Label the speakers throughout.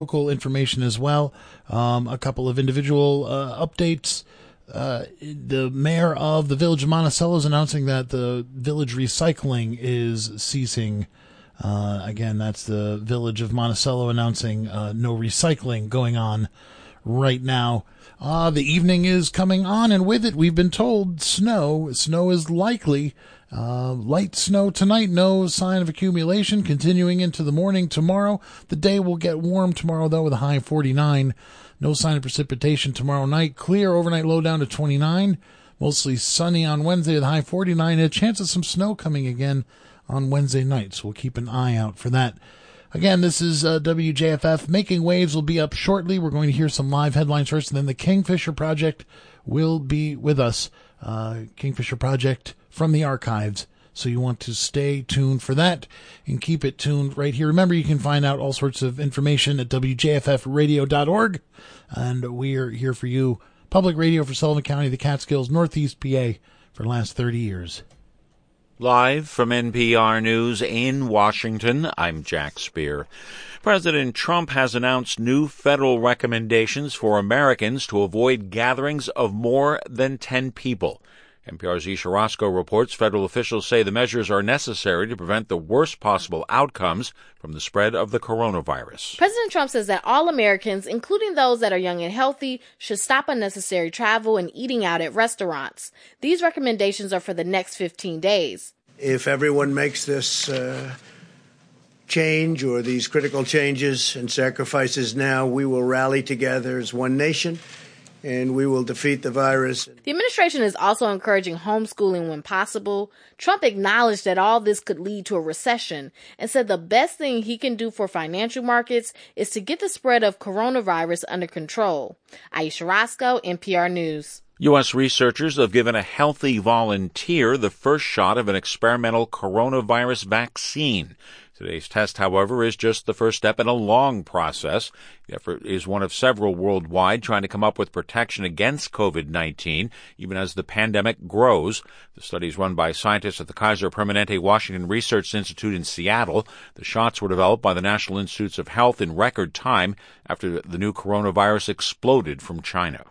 Speaker 1: local information as well. Um, a couple of individual uh, updates. Uh, the mayor of the village of Monticello is announcing that the village recycling is ceasing. Uh, again, that's the village of Monticello announcing uh, no recycling going on right now. Uh, the evening is coming on, and with it, we've been told snow. Snow is likely. Uh, light snow tonight, no sign of accumulation. Continuing into the morning tomorrow. The day will get warm tomorrow, though, with a high of 49. No sign of precipitation tomorrow night. Clear overnight low down to 29. Mostly sunny on Wednesday with a high 49. A chance of some snow coming again on Wednesday night. So we'll keep an eye out for that. Again, this is uh, WJFF. Making Waves will be up shortly. We're going to hear some live headlines first, and then the Kingfisher Project will be with us. Uh, Kingfisher Project from the archives. So you want to stay tuned for that and keep it tuned right here. Remember, you can find out all sorts of information at WJFFradio.org. And we are here for you. Public radio for Sullivan County, the Catskills, Northeast PA for the last 30 years.
Speaker 2: Live from NPR News in Washington, I'm Jack Speer. President Trump has announced new federal recommendations for Americans to avoid gatherings of more than 10 people. NPR's Ayesha Rascoe reports federal officials say the measures are necessary to prevent the worst possible outcomes from the spread of the coronavirus.
Speaker 3: President Trump says that all Americans, including those that are young and healthy, should stop unnecessary travel and eating out at restaurants. These recommendations are for the next 15 days.
Speaker 4: If everyone makes this uh, change or these critical changes and sacrifices now, we will rally together as one nation and we will defeat the virus.
Speaker 3: The administration is also encouraging homeschooling when possible. Trump acknowledged that all this could lead to a recession and said the best thing he can do for financial markets is to get the spread of coronavirus under control. Ayesha Rascoe, NPR News.
Speaker 2: U.S. researchers have given a healthy volunteer the first shot of an experimental coronavirus vaccine. Today's test, however, is just the first step in a long process. The effort is one of several worldwide trying to come up with protection against COVID-19, even as the pandemic grows. The study is run by scientists at the Kaiser Permanente Washington Research Institute in Seattle. The shots were developed by the National Institutes of Health in record time after the new coronavirus exploded from China.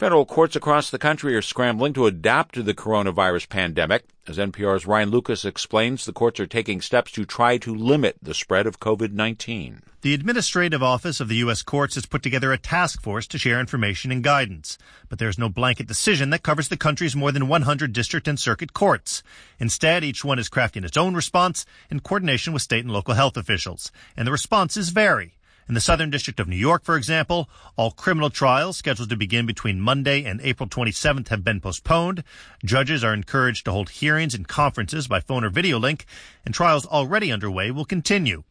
Speaker 2: Federal courts across the country are scrambling to adapt to the coronavirus pandemic. As NPR's Ryan Lucas explains, the courts are taking steps to try to limit the spread of COVID 19.
Speaker 5: The Administrative Office of the U.S. Courts has put together a task force to share information and guidance. But there's no blanket decision that covers the country's more than 100 district and circuit courts. Instead, each one is crafting its own response in coordination with state and local health officials. And the responses vary. In the Southern District of New York, for example, all criminal trials scheduled to begin between Monday and April 27th have been postponed. Judges are encouraged to hold hearings and conferences by phone or video link, and trials already underway will continue.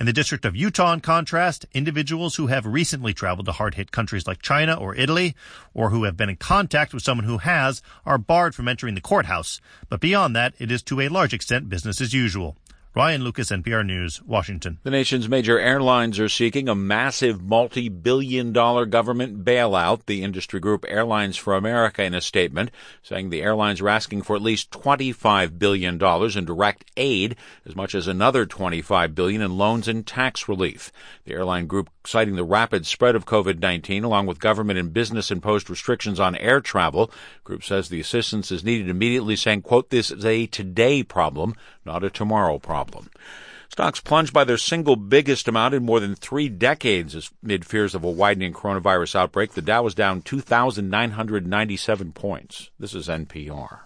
Speaker 5: In the District of Utah, in contrast, individuals who have recently traveled to hard-hit countries like China or Italy, or who have been in contact with someone who has, are barred from entering the courthouse. But beyond that, it is to a large extent business as usual. Ryan Lucas, NPR News, Washington.
Speaker 2: The nation's major airlines are seeking a massive multi billion dollar government bailout. The industry group Airlines for America, in a statement, saying the airlines are asking for at least $25 billion in direct aid, as much as another 25 billion in loans and tax relief. The airline group citing the rapid spread of COVID 19, along with government and business imposed restrictions on air travel. Group says the assistance is needed immediately, saying, quote, this is a today problem, not a tomorrow problem. Stocks plunged by their single biggest amount in more than three decades amid fears of a widening coronavirus outbreak. The Dow was down 2,997 points. This is NPR.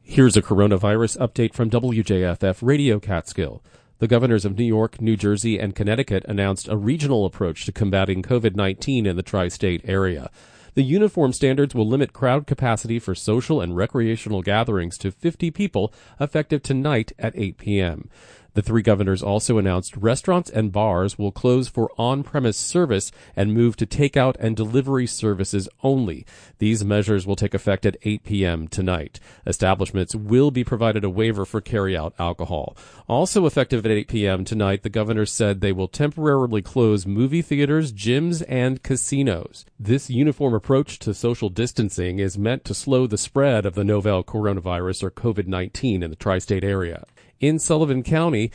Speaker 6: Here's a coronavirus update from WJFF Radio Catskill. The governors of New York, New Jersey, and Connecticut announced a regional approach to combating COVID 19 in the tri state area. The uniform standards will limit crowd capacity for social and recreational gatherings to 50 people effective tonight at 8 p.m. The three governors also announced restaurants and bars will close for on-premise service and move to takeout and delivery services only. These measures will take effect at 8 p.m. tonight. Establishments will be provided a waiver for carry-out alcohol. Also effective at 8 p.m. tonight, the governor said they will temporarily close movie theaters, gyms, and casinos. This uniform approach to social distancing is meant to slow the spread of the novel coronavirus or COVID-19 in the tri-state area in Sullivan County.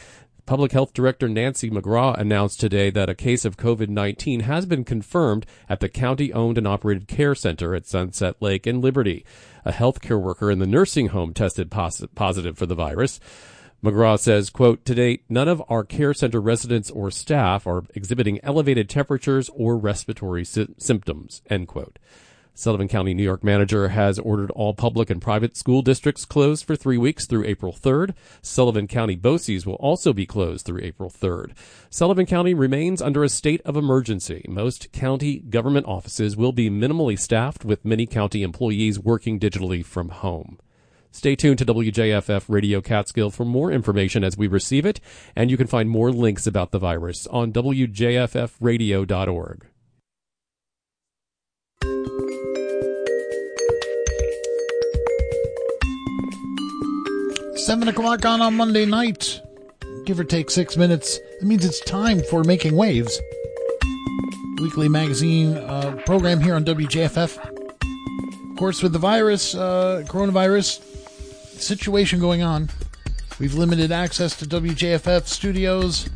Speaker 6: Public Health Director Nancy McGraw announced today that a case of COVID 19 has been confirmed at the county owned and operated care center at Sunset Lake in Liberty. A healthcare worker in the nursing home tested pos- positive for the virus. McGraw says, quote, to date, none of our care center residents or staff are exhibiting elevated temperatures or respiratory sy- symptoms, end quote. Sullivan County, New York manager has ordered all public and private school districts closed for three weeks through April 3rd. Sullivan County BOCES will also be closed through April 3rd. Sullivan County remains under a state of emergency. Most county government offices will be minimally staffed with many county employees working digitally from home. Stay tuned to WJFF Radio Catskill for more information as we receive it, and you can find more links about the virus on WJFFradio.org.
Speaker 1: Seven o'clock on on Monday night, give or take six minutes. It means it's time for Making Waves, weekly magazine uh, program here on WJFF. Of course, with the virus, uh, coronavirus situation going on, we've limited access to WJFF studios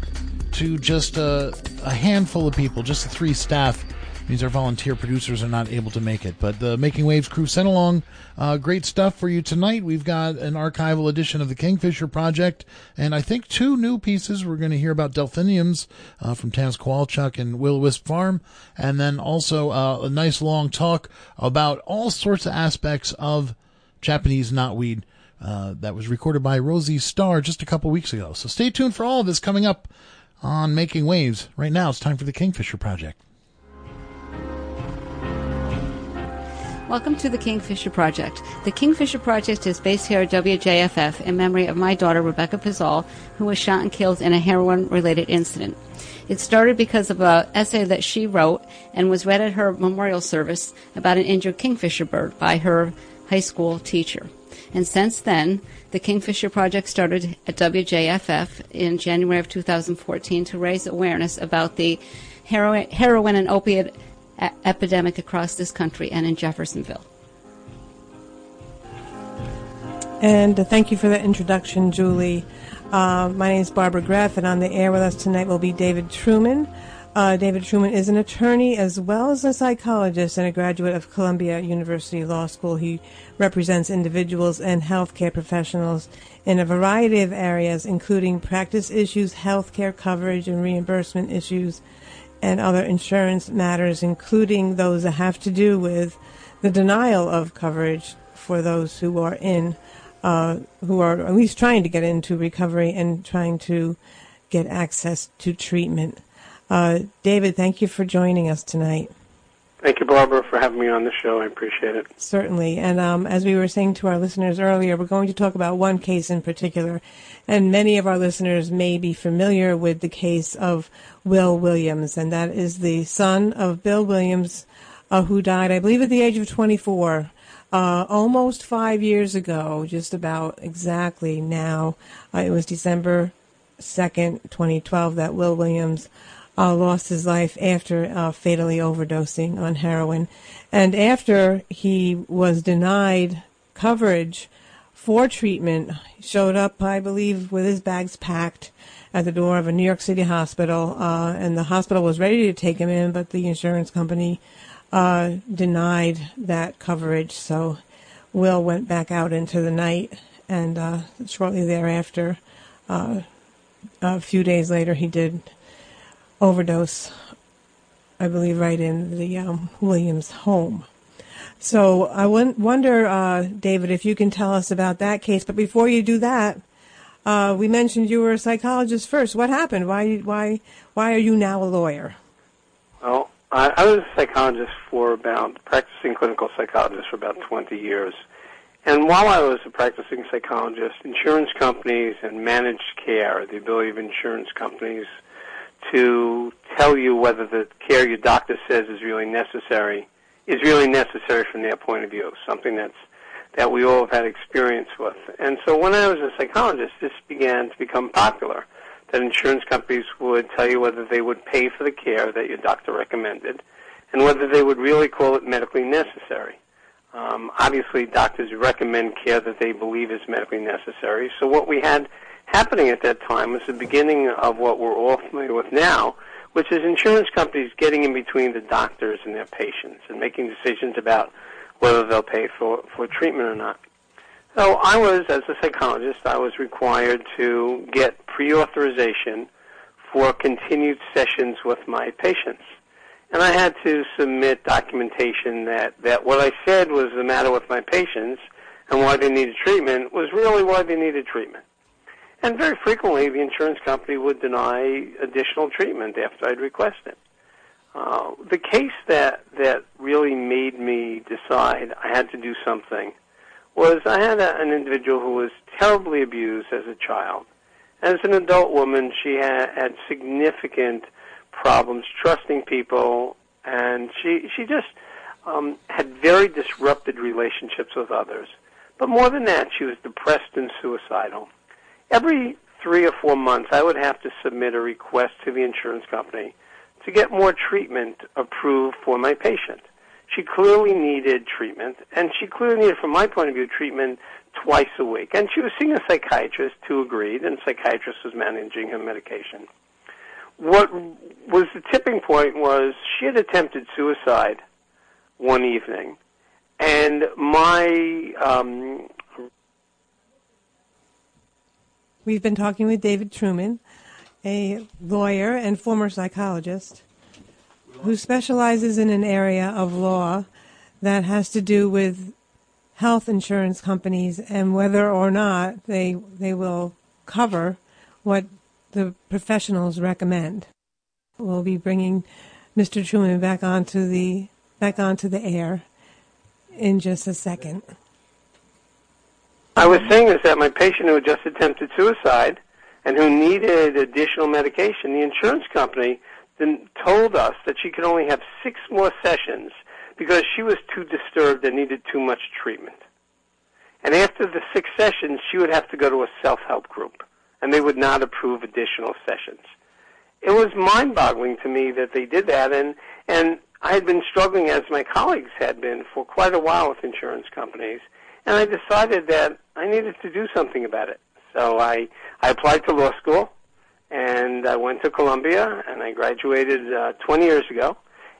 Speaker 1: to just a, a handful of people, just the three staff means our volunteer producers are not able to make it. But the Making Waves crew sent along uh, great stuff for you tonight. We've got an archival edition of the Kingfisher Project, and I think two new pieces. We're going to hear about delphiniums uh, from Taz Kowalchuk and Willow Wisp Farm, and then also uh, a nice long talk about all sorts of aspects of Japanese knotweed. Uh, that was recorded by Rosie Starr just a couple weeks ago. So stay tuned for all of this coming up on Making Waves. Right now, it's time for the Kingfisher Project.
Speaker 7: Welcome to the Kingfisher Project. The Kingfisher Project is based here at WJFF in memory of my daughter, Rebecca Pizzol, who was shot and killed in a heroin related incident. It started because of an essay that she wrote and was read at her memorial service about an injured kingfisher bird by her high school teacher. And since then, the Kingfisher Project started at WJFF in January of 2014 to raise awareness about the heroin, heroin and opiate a- epidemic across this country and in Jeffersonville.
Speaker 8: And uh, thank you for that introduction, Julie. Uh, my name is Barbara Gref, and on the air with us tonight will be David Truman. Uh, David Truman is an attorney as well as a psychologist and a graduate of Columbia University Law School. He represents individuals and healthcare professionals in a variety of areas, including practice issues, healthcare coverage, and reimbursement issues, and other insurance matters, including those that have to do with the denial of coverage for those who are in, uh, who are at least trying to get into recovery and trying to get access to treatment. Uh, David, thank you for joining us tonight.
Speaker 9: Thank you, Barbara, for having me on the show. I appreciate it.
Speaker 8: Certainly. And um, as we were saying to our listeners earlier, we're going to talk about one case in particular. And many of our listeners may be familiar with the case of Will Williams, and that is the son of Bill Williams, uh, who died, I believe, at the age of 24. Uh, almost five years ago, just about exactly now. Uh, it was December 2nd, 2012, that Will Williams uh, lost his life after uh, fatally overdosing on heroin. And after he was denied coverage for treatment, showed up, I believe, with his bags packed at the door of a New York City hospital, uh, and the hospital was ready to take him in, but the insurance company uh, denied that coverage. So Will went back out into the night, and uh, shortly thereafter, uh, a few days later, he did overdose, I believe, right in the um, Williams home. So I wonder, uh, David, if you can tell us about that case. But before you do that, uh, we mentioned you were a psychologist first. What happened? Why, why, why are you now a lawyer?
Speaker 9: Well, I, I was a psychologist for about practicing clinical psychologist for about 20 years. And while I was a practicing psychologist, insurance companies and managed care, the ability of insurance companies to tell you whether the care your doctor says is really necessary is really necessary from their point of view, something that's that we all have had experience with. And so when I was a psychologist, this began to become popular, that insurance companies would tell you whether they would pay for the care that your doctor recommended and whether they would really call it medically necessary. Um, obviously, doctors recommend care that they believe is medically necessary. So what we had happening at that time was the beginning of what we're all familiar with now, which is insurance companies getting in between the doctors and their patients and making decisions about whether they'll pay for, for treatment or not. So I was, as a psychologist, I was required to get pre-authorization for continued sessions with my patients. And I had to submit documentation that, that what I said was the matter with my patients and why they needed treatment was really why they needed treatment. And very frequently, the insurance company would deny additional treatment after I'd request it. Uh, the case that that really made me decide I had to do something was I had a, an individual who was terribly abused as a child. As an adult woman, she had, had significant problems trusting people, and she she just um, had very disrupted relationships with others. But more than that, she was depressed and suicidal. Every three or four months, I would have to submit a request to the insurance company to get more treatment approved for my patient. She clearly needed treatment, and she clearly needed, from my point of view, treatment twice a week. And she was seeing a psychiatrist who agreed, and psychiatrist was managing her medication. What was the tipping point was she had attempted suicide one evening, and my um,
Speaker 8: We've been talking with David Truman, a lawyer and former psychologist who specializes in an area of law that has to do with health insurance companies and whether or not they they will cover what the professionals recommend. We'll be bringing Mr. Truman back onto the back onto the air in just a second.
Speaker 9: I was saying is that my patient who had just attempted suicide and who needed additional medication, the insurance company then told us that she could only have six more sessions because she was too disturbed and needed too much treatment. And after the six sessions, she would have to go to a self-help group, and they would not approve additional sessions. It was mind-boggling to me that they did that, and and I had been struggling, as my colleagues had been, for quite a while with insurance companies, and I decided that I needed to do something about it. So I I applied to law school, and I went to Columbia, and I graduated uh, 20 years ago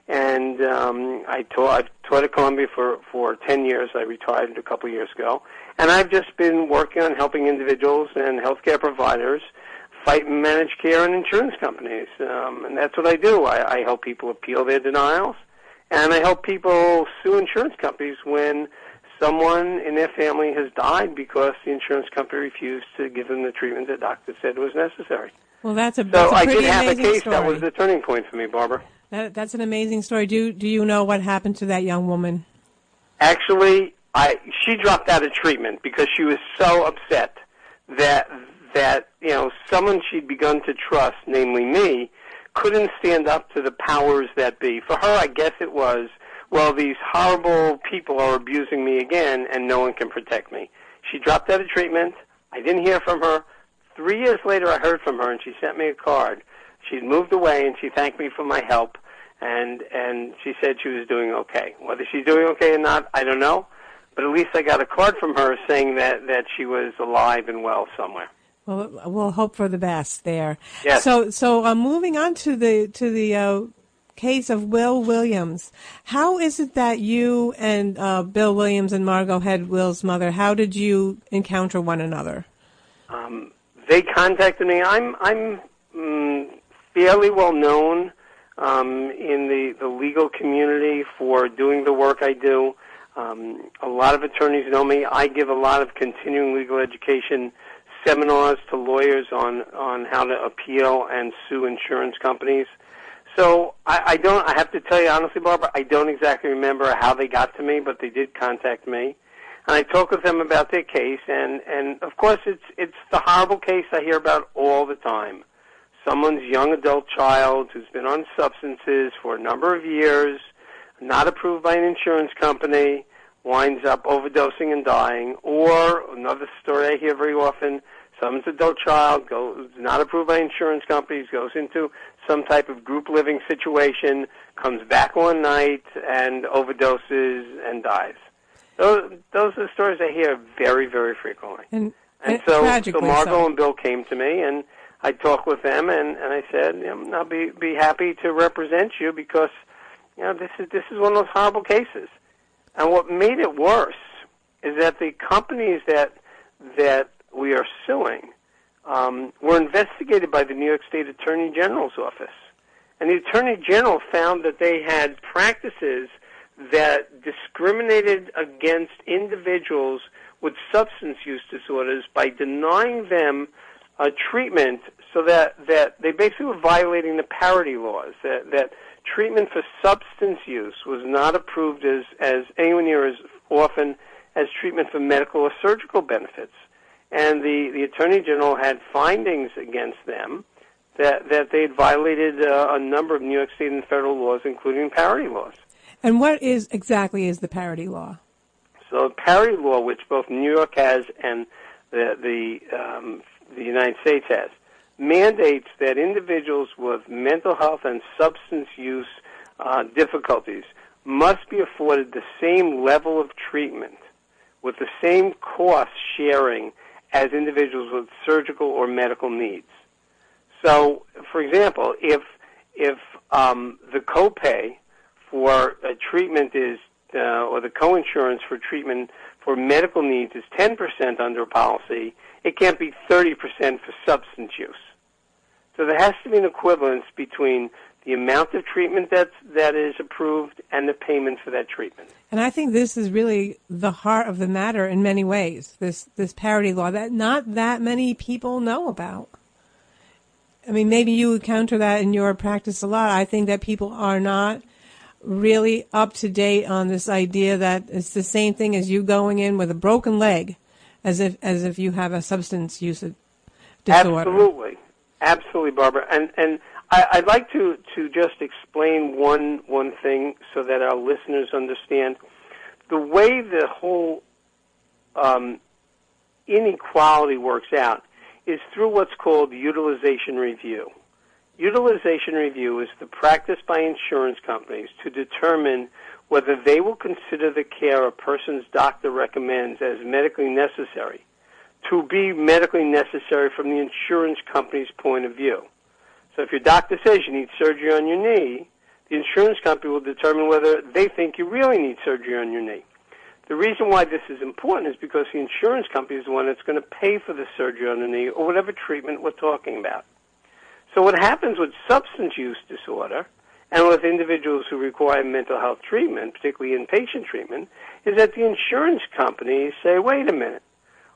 Speaker 9: and um, I taught I've taught at Columbia for for ten years. I retired a couple of years ago, and I've just been working on helping individuals and healthcare providers fight and manage care and insurance companies, um, and that's what I do. I, I help people appeal their denials, and I help people sue insurance companies when someone in their family has died because the insurance company refused to give them the treatment the doctor said was necessary.
Speaker 8: Well, that's a,
Speaker 9: so
Speaker 8: that's a
Speaker 9: I
Speaker 8: pretty
Speaker 9: did have a case
Speaker 8: story.
Speaker 9: that was the turning point for me, Barbara.
Speaker 8: That, that's an amazing story. Do do you know what happened to that young woman?
Speaker 9: Actually, I she dropped out of treatment because she was so upset that that you know someone she'd begun to trust, namely me, couldn't stand up to the powers that be. For her, I guess it was, well, these horrible people are abusing me again, and no one can protect me. She dropped out of treatment. I didn't hear from her. Three years later, I heard from her, and she sent me a card. She'd moved away, and she thanked me for my help, and and she said she was doing okay. Whether she's doing okay or not, I don't know. But at least I got a card from her saying that that she was alive and well somewhere.
Speaker 8: Well, we'll hope for the best there.
Speaker 9: Yes.
Speaker 8: So, so uh, moving on to the to the uh, case of Will Williams. How is it that you and uh, Bill Williams and Margot Head, Will's mother, how did you encounter one another?
Speaker 9: Um, they contacted me. I'm I'm mm, fairly well known um, in the the legal community for doing the work I do. Um, a lot of attorneys know me. I give a lot of continuing legal education seminars to lawyers on on how to appeal and sue insurance companies. So I, I don't. I have to tell you honestly, Barbara, I don't exactly remember how they got to me, but they did contact me, and I talked with them about their case. And and of course, it's it's the horrible case I hear about all the time. Someone's young adult child who's been on substances for a number of years, not approved by an insurance company, winds up overdosing and dying. Or another story I hear very often: someone's adult child goes not approved by insurance companies, goes into some type of group living situation, comes back one night and overdoses and dies. Those those are stories I hear very very frequently.
Speaker 8: And
Speaker 9: And so, so Margot so. and Bill came to me, and I talked with them, and, and I said, you know, I'll be be happy to represent you because, you know, this is this is one of those horrible cases. And what made it worse is that the companies that that we are suing um, were investigated by the New York State Attorney General's office, and the Attorney General found that they had practices that discriminated against individuals with substance use disorders by denying them a treatment so that, that they basically were violating the parity laws, that, that treatment for substance use was not approved as, as anywhere near as often as treatment for medical or surgical benefits. And the, the Attorney General had findings against them that, that they had violated uh, a number of New York State and federal laws, including parity laws.
Speaker 8: And what is exactly is the parity law?
Speaker 9: So parity law, which both New York has and the the, um, the United States has, mandates that individuals with mental health and substance use uh, difficulties must be afforded the same level of treatment with the same cost sharing as individuals with surgical or medical needs. So, for example, if if um, the copay for a treatment is uh, or the coinsurance for treatment for medical needs is 10% under a policy, it can't be 30% for substance use. So there has to be an equivalence between the amount of treatment that's, that is approved and the payment for that treatment.
Speaker 8: And I think this is really the heart of the matter in many ways, this, this parity law that not that many people know about. I mean, maybe you encounter that in your practice a lot. I think that people are not really up to date on this idea that it's the same thing as you going in with a broken leg as if as if you have a substance use disorder.
Speaker 9: Absolutely. Absolutely, Barbara. And and I, would like to, to just explain one one thing so that our listeners understand the way the whole um, inequality works out is through what's called utilization review. Utilization review is the practice by insurance companies to determine whether they will consider the care a person's doctor recommends as medically necessary to be medically necessary from the insurance company's point of view. So if your doctor says you need surgery on your knee, the insurance company will determine whether they think you really need surgery on your knee. The reason why this is important is because the insurance company is the one that's going to pay for the surgery on the knee or whatever treatment we're talking about. So what happens with substance use disorder and with individuals who require mental health treatment, particularly inpatient treatment, is that the insurance companies say, wait a minute,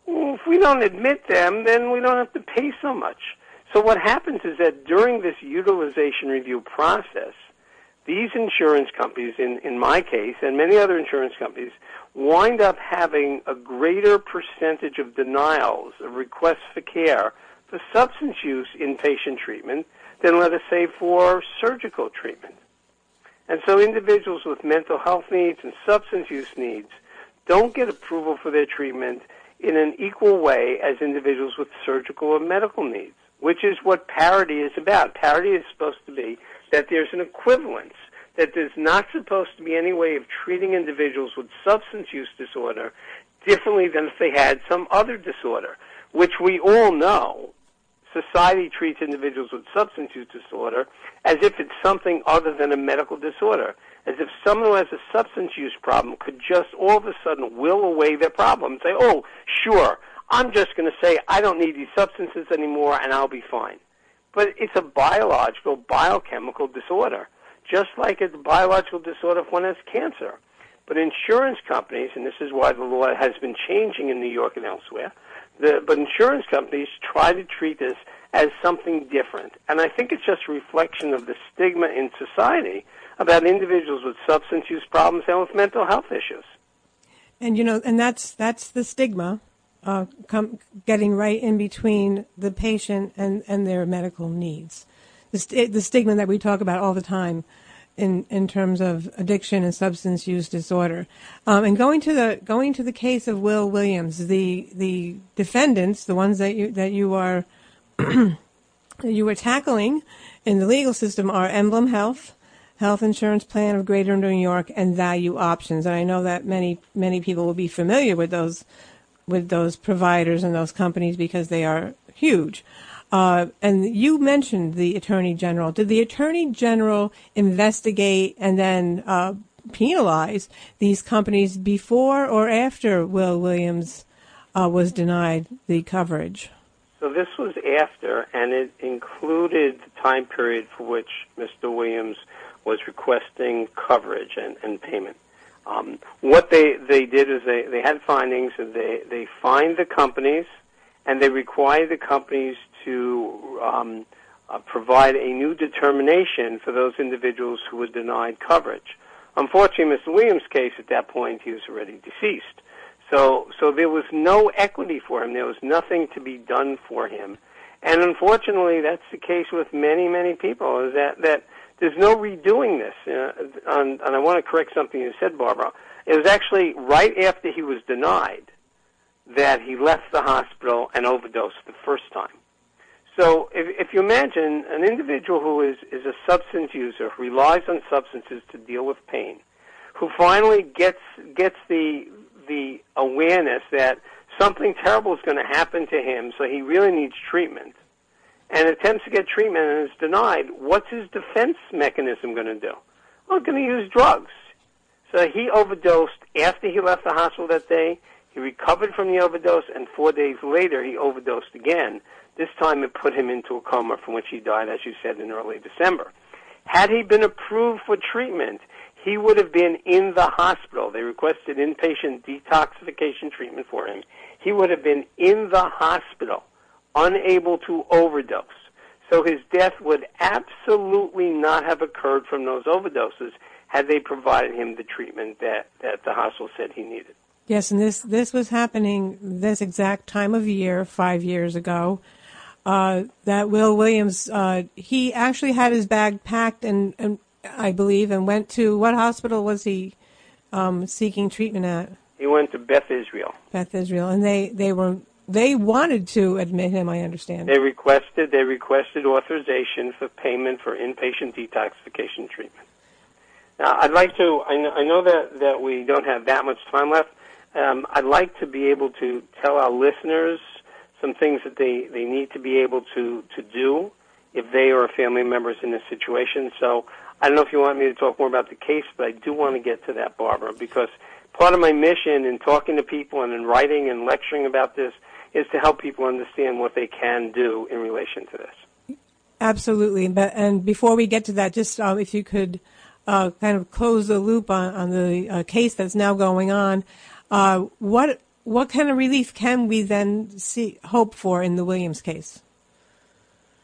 Speaker 9: if we don't admit them, then we don't have to pay so much. So what happens is that during this utilization review process, these insurance companies, in, in my case, and many other insurance companies, wind up having a greater percentage of denials of requests for care for substance use inpatient treatment than, let us say, for surgical treatment. And so individuals with mental health needs and substance use needs don't get approval for their treatment in an equal way as individuals with surgical or medical needs, which is what parity is about. Parity is supposed to be that there's an equivalence, that there's not supposed to be any way of treating individuals with substance use disorder differently than if they had some other disorder, which we all know society treats individuals with substance use disorder as if it's something other than a medical disorder, as if someone who has a substance use problem could just all of a sudden will away their problem and say, oh, sure, I'm just going to say I don't need these substances anymore and I'll be fine. But it's a biological, biochemical disorder, just like it's a biological disorder if one has cancer. But insurance companies, and this is why the law has been changing in New York and elsewhere, the, but insurance companies try to treat this as something different. And I think it's just a reflection of the stigma in society about individuals with substance use problems and with mental health issues.
Speaker 8: And you know, and that's that's the stigma, uh, com- getting right in between the patient and, and their medical needs. The, st- the stigma that we talk about all the time in in terms of addiction and substance use disorder. Um, and going to the going to the case of Will Williams, the the defendants, the ones that you that you are you were tackling in the legal system are Emblem Health, Health Insurance Plan of Greater New York, and Value Options. And I know that many many people will be familiar with those with those providers and those companies because they are huge. Uh, and you mentioned the attorney general. Did the attorney general investigate and then uh, penalize these companies before or after Will Williams uh, was denied the coverage?
Speaker 9: So this was after, and it included the time period for which Mr. Williams was requesting coverage and, and payment. Um, what they, they did is they, they had findings, and they, they fined the companies, and they required the companies to um, uh, provide a new determination for those individuals who were denied coverage. Unfortunately, Mr. Williams' case at that point, he was already deceased. So, so there was no equity for him. There was nothing to be done for him. And unfortunately, that's the case with many, many people. Is that that there's no redoing this. Uh, and, and I want to correct something you said, Barbara. It was actually right after he was denied that he left the hospital and overdosed the first time. So if, if you imagine an individual who is, is a substance user, who relies on substances to deal with pain, who finally gets gets the the awareness that something terrible is going to happen to him, so he really needs treatment, and attempts to get treatment and is denied, what's his defense mechanism going to do? Well, going to use drugs. So he overdosed after he left the hospital that day. He recovered from the overdose, and four days later, he overdosed again. This time it put him into a coma from which he died, as you said, in early December. Had he been approved for treatment, he would have been in the hospital. They requested inpatient detoxification treatment for him. He would have been in the hospital, unable to overdose. So his death would absolutely not have occurred from those overdoses had they provided him the treatment that, that the hospital said he needed.
Speaker 8: Yes, and this this was happening this exact time of year five years ago uh, that Will Williams, uh, he actually had his bag packed and, and, I believe, and went to what hospital was he um, seeking treatment at?
Speaker 9: He went to Beth Israel.
Speaker 8: Beth Israel, and they they were they wanted to admit him. I understand.
Speaker 9: They requested they requested authorization for payment for inpatient detoxification treatment. Now, I'd like to. I know, I know that that we don't have that much time left. Um, I'd like to be able to tell our listeners some things that they, they need to be able to, to do if they or a family member is in this situation. So I don't know if you want me to talk more about the case, but I do want to get to that, Barbara, because part of my mission in talking to people and in writing and lecturing about this is to help people understand what they can do in relation to this.
Speaker 8: Absolutely. But, and before we get to that, just um, if you could uh, kind of close the loop on, on the uh, case that's now going on, uh, what what kind of relief can we then see hope for in the Williams case?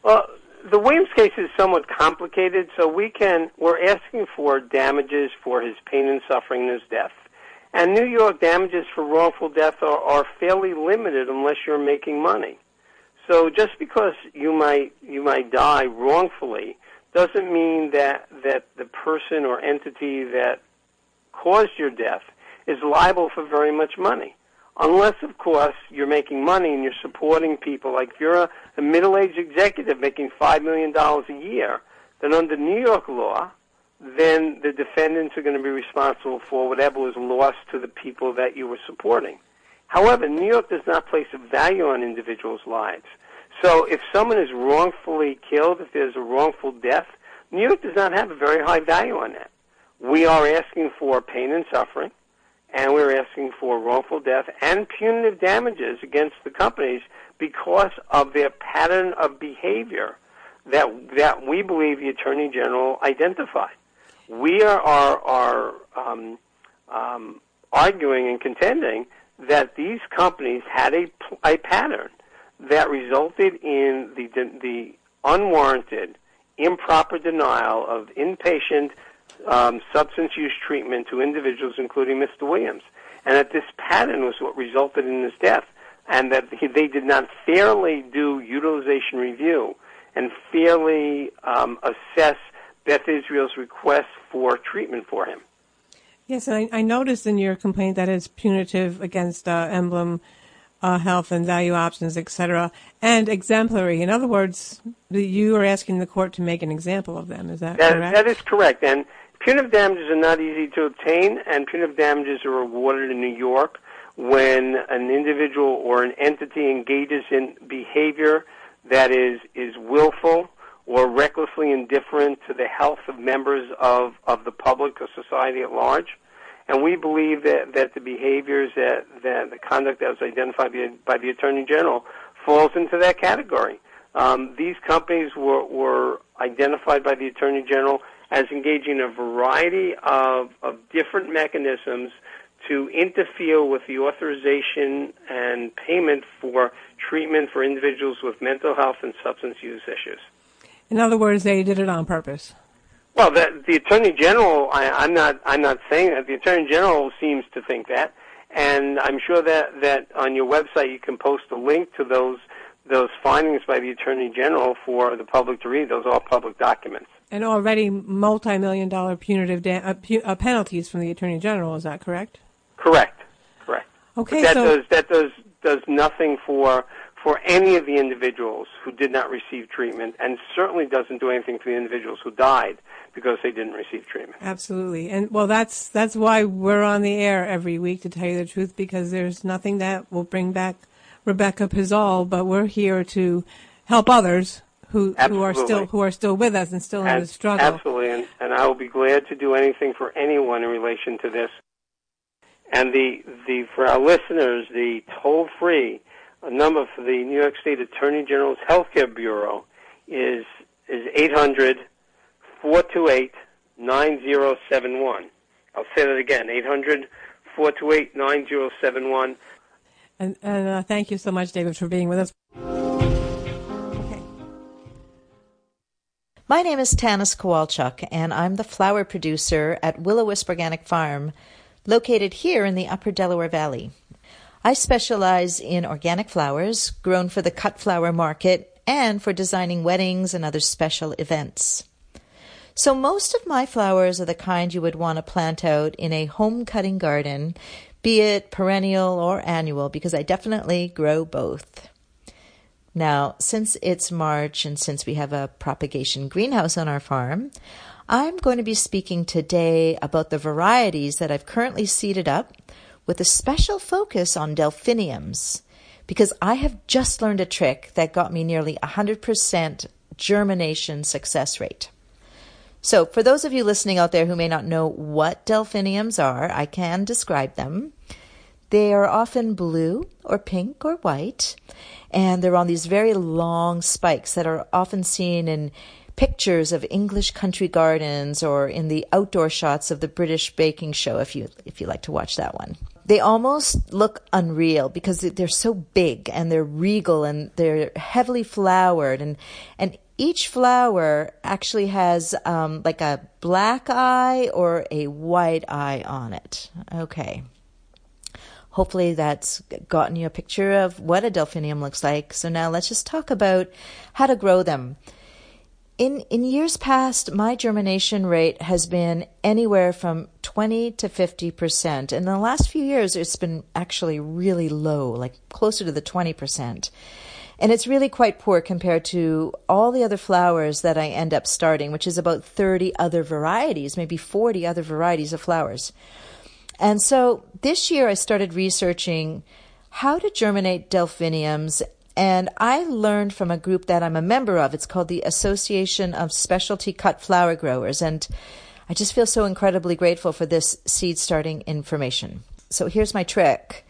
Speaker 9: Well, the Williams case is somewhat complicated, so we can we're asking for damages for his pain and suffering and his death. And New York damages for wrongful death are, are fairly limited unless you're making money. So just because you might you might die wrongfully doesn't mean that that the person or entity that caused your death is liable for very much money unless, of course, you're making money and you're supporting people. Like if you're a, a middle-aged executive making $5 million a year, then under New York law, then the defendants are going to be responsible for whatever was lost to the people that you were supporting. However, New York does not place a value on individuals' lives. So if someone is wrongfully killed, if there's a wrongful death, New York does not have a very high value on that. We are asking for pain and suffering and we're asking for wrongful death and punitive damages against the companies because of their pattern of behavior that that we believe the attorney general identified. We are are, are um, um, arguing and contending that these companies had a a pattern that resulted in the the unwarranted, improper denial of inpatient um, substance use treatment to individuals, including Mr. Williams, and that this pattern was what resulted in his death, and that he, they did not fairly do utilization review and fairly um, assess Beth Israel's request for treatment for him.
Speaker 8: Yes, and I, I noticed in your complaint that it's punitive against uh, Emblem uh, Health and Value Options, etc., and exemplary. In other words, you are asking the court to make an example of them. Is that,
Speaker 9: that
Speaker 8: correct?
Speaker 9: That is correct, and Punitive damages are not easy to obtain, and punitive damages are awarded in New York. when an individual or an entity engages in behavior that is, is willful or recklessly indifferent to the health of members of, of the public or society at large. And we believe that, that the behaviors that, that the conduct that was identified by, by the Attorney General falls into that category. Um, these companies were, were identified by the Attorney General as engaging in a variety of, of different mechanisms to interfere with the authorization and payment for treatment for individuals with mental health and substance use issues.
Speaker 8: In other words, they did it on purpose.
Speaker 9: Well, the, the attorney general, I, I'm not, I'm not saying that. The attorney general seems to think that, and I'm sure that that on your website you can post a link to those those findings by the attorney general for the public to read. Those are all public documents.
Speaker 8: And already multi-million dollar punitive da- uh, pu- uh, penalties from the attorney general. Is that correct?
Speaker 9: Correct. Correct.
Speaker 8: Okay.
Speaker 9: But that
Speaker 8: so
Speaker 9: does that does does nothing for for any of the individuals who did not receive treatment, and certainly doesn't do anything for the individuals who died because they didn't receive treatment.
Speaker 8: absolutely, and well, that's that's why we're on the air every week to tell you the truth because there's nothing that will bring back Rebecca Pizzol, but we're here to help others who who are still who are still with us and still in the struggle.
Speaker 9: Absolutely, and, and I will be glad to do anything for anyone in relation to this. And the, the for our listeners, the toll free number for the New York State Attorney General's Healthcare Bureau is is eight hundred four two eight nine zero seven one. I'll say that again, eight hundred four two eight nine zero seven one.
Speaker 8: And, and uh, thank you so much, David, for being with us. Okay.
Speaker 10: My name is Tanis Kowalchuk, and I'm the flower producer at Willow Wisp Organic Farm, located here in the Upper Delaware Valley. I specialize in organic flowers grown for the cut flower market and for designing weddings and other special events. So most of my flowers are the kind you would want to plant out in a home cutting garden, be it perennial or annual, because I definitely grow both. Now, since it's March and since we have a propagation greenhouse on our farm, I'm going to be speaking today about the varieties that I've currently seeded up with a special focus on delphiniums because I have just learned a trick that got me nearly 100% germination success rate. So, for those of you listening out there who may not know what delphiniums are, I can describe them. They are often blue or pink or white, and they're on these very long spikes that are often seen in pictures of English country gardens or in the outdoor shots of the British baking show if you if you like to watch that one. They almost look unreal because they're so big and they're regal and they're heavily flowered and and each flower actually has um, like a black eye or a white eye on it. Okay. Hopefully that's gotten you a picture of what a delphinium looks like. So now let's just talk about how to grow them. In in years past, my germination rate has been anywhere from 20 to 50%. In the last few years, it's been actually really low, like closer to the 20%. And it's really quite poor compared to all the other flowers that I end up starting, which is about 30 other varieties, maybe 40 other varieties of flowers. And so this year I started researching how to germinate delphiniums and I learned from a group that I'm a member of. It's called the Association of Specialty Cut Flower Growers. And I just feel so incredibly grateful for this seed starting information. So here's my trick.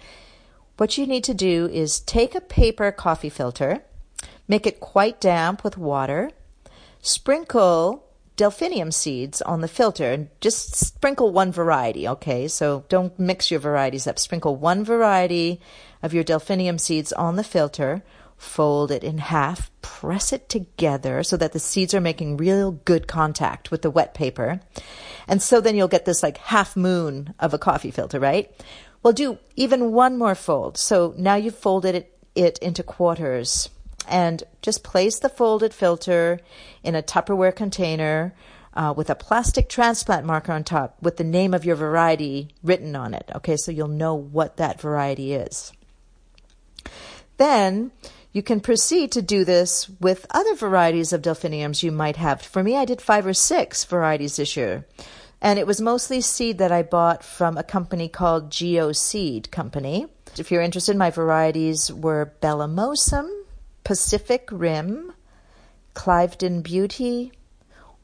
Speaker 10: What you need to do is take a paper coffee filter, make it quite damp with water, sprinkle delphinium seeds on the filter and just sprinkle one variety, okay? So don't mix your varieties up. Sprinkle one variety of your delphinium seeds on the filter, fold it in half, press it together so that the seeds are making real good contact with the wet paper. And so then you'll get this like half moon of a coffee filter, right? Well, do even one more fold. So now you've folded it, it into quarters and just place the folded filter in a Tupperware container uh, with a plastic transplant marker on top with the name of your variety written on it. Okay, so you'll know what that variety is. Then you can proceed to do this with other varieties of delphiniums you might have. For me, I did five or six varieties this year. And it was mostly seed that I bought from a company called Geo Seed Company. If you're interested, my varieties were Bellamosum, Pacific Rim, Cliveden Beauty,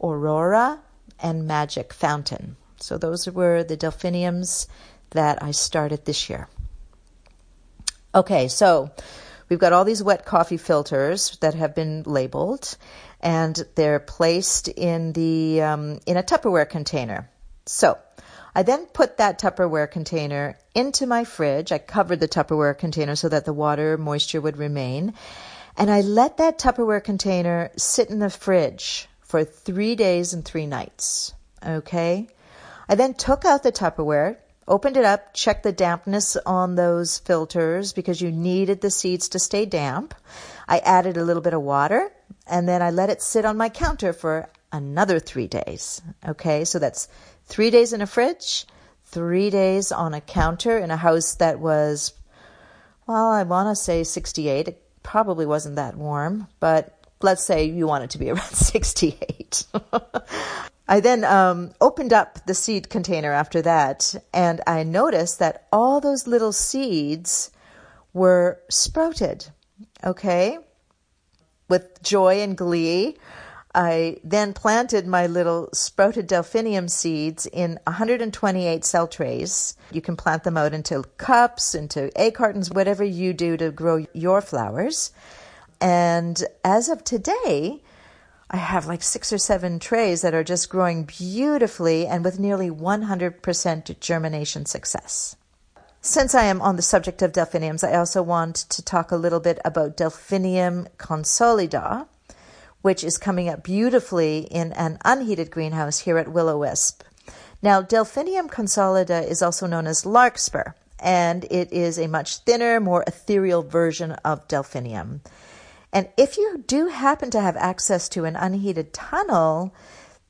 Speaker 10: Aurora, and Magic Fountain. So those were the delphiniums that I started this year. Okay, so we've got all these wet coffee filters that have been labeled, and they're placed in the um, in a Tupperware container. So I then put that Tupperware container into my fridge. I covered the Tupperware container so that the water moisture would remain. And I let that Tupperware container sit in the fridge for three days and three nights. Okay. I then took out the Tupperware, opened it up, checked the dampness on those filters because you needed the seeds to stay damp. I added a little bit of water and then I let it sit on my counter for another three days. Okay. So that's three days in a fridge, three days on a counter in a house that was, well, I want to say 68. It probably wasn't that warm, but let's say you want it to be around 68. I then um, opened up the seed container after that, and I noticed that all those little seeds were sprouted. Okay? With joy and glee, I then planted my little sprouted delphinium seeds in 128 cell trays. You can plant them out into cups, into egg cartons, whatever you do to grow your flowers. And as of today, I have like six or seven trays that are just growing beautifully and with nearly 100% germination success. Since I am on the subject of delphiniums, I also want to talk a little bit about Delphinium consolida, which is coming up beautifully in an unheated greenhouse here at Willow Wisp. Now, Delphinium consolida is also known as larkspur, and it is a much thinner, more ethereal version of Delphinium. And if you do happen to have access to an unheated tunnel,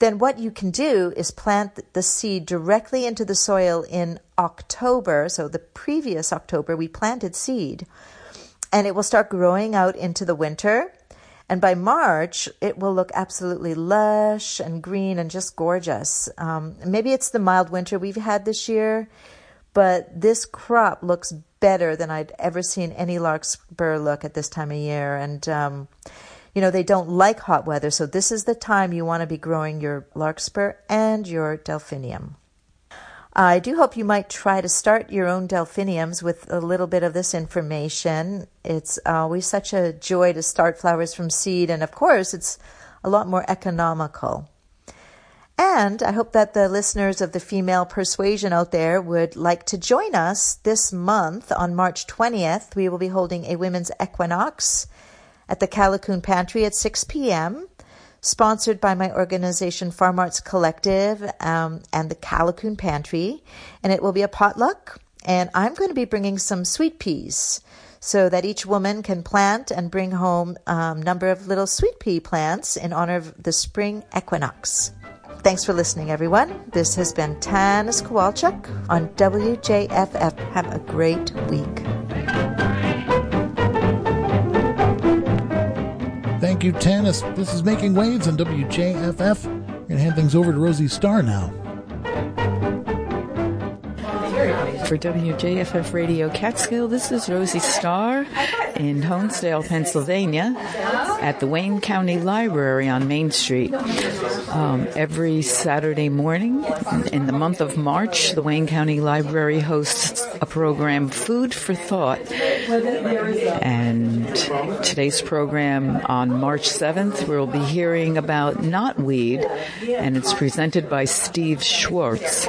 Speaker 10: then what you can do is plant the seed directly into the soil in October. So the previous October, we planted seed, and it will start growing out into the winter. And by March, it will look absolutely lush and green and just gorgeous. Um, maybe it's the mild winter we've had this year, but this crop looks better than I'd ever seen any larkspur look at this time of year. And, um, you know, they don't like hot weather, so this is the time you want to be growing your larkspur and your delphinium. I do hope you might try to start your own delphiniums with a little bit of this information. It's always such a joy to start flowers from seed, and of course, it's a lot more economical. And I hope that the listeners of the female persuasion out there would like to join us this month on March 20th. We will be holding a women's equinox at the Callicoon Pantry at 6 p.m sponsored by my organization Farm Arts Collective um, and the Callicoon Pantry. And it will be a potluck. And I'm going to be bringing some sweet peas so that each woman can plant and bring home a um, number of little sweet pea plants in honor of the spring equinox. Thanks for listening, everyone. This has been Tanis Kowalczyk on WJFF. Have a great week.
Speaker 1: Thank you, Tanis. This is Making Waves on WJFF. We're going to hand things over to Rosie Starr now.
Speaker 11: For WJFF Radio Catskill, this is Rosie Starr in Honesdale, Pennsylvania, at the Wayne County Library on Main Street. Um, every Saturday morning in the month of March, the Wayne County Library hosts a program, Food for Thought. And today's program on March 7th, we'll be hearing about knotweed, and it's presented by Steve Schwartz.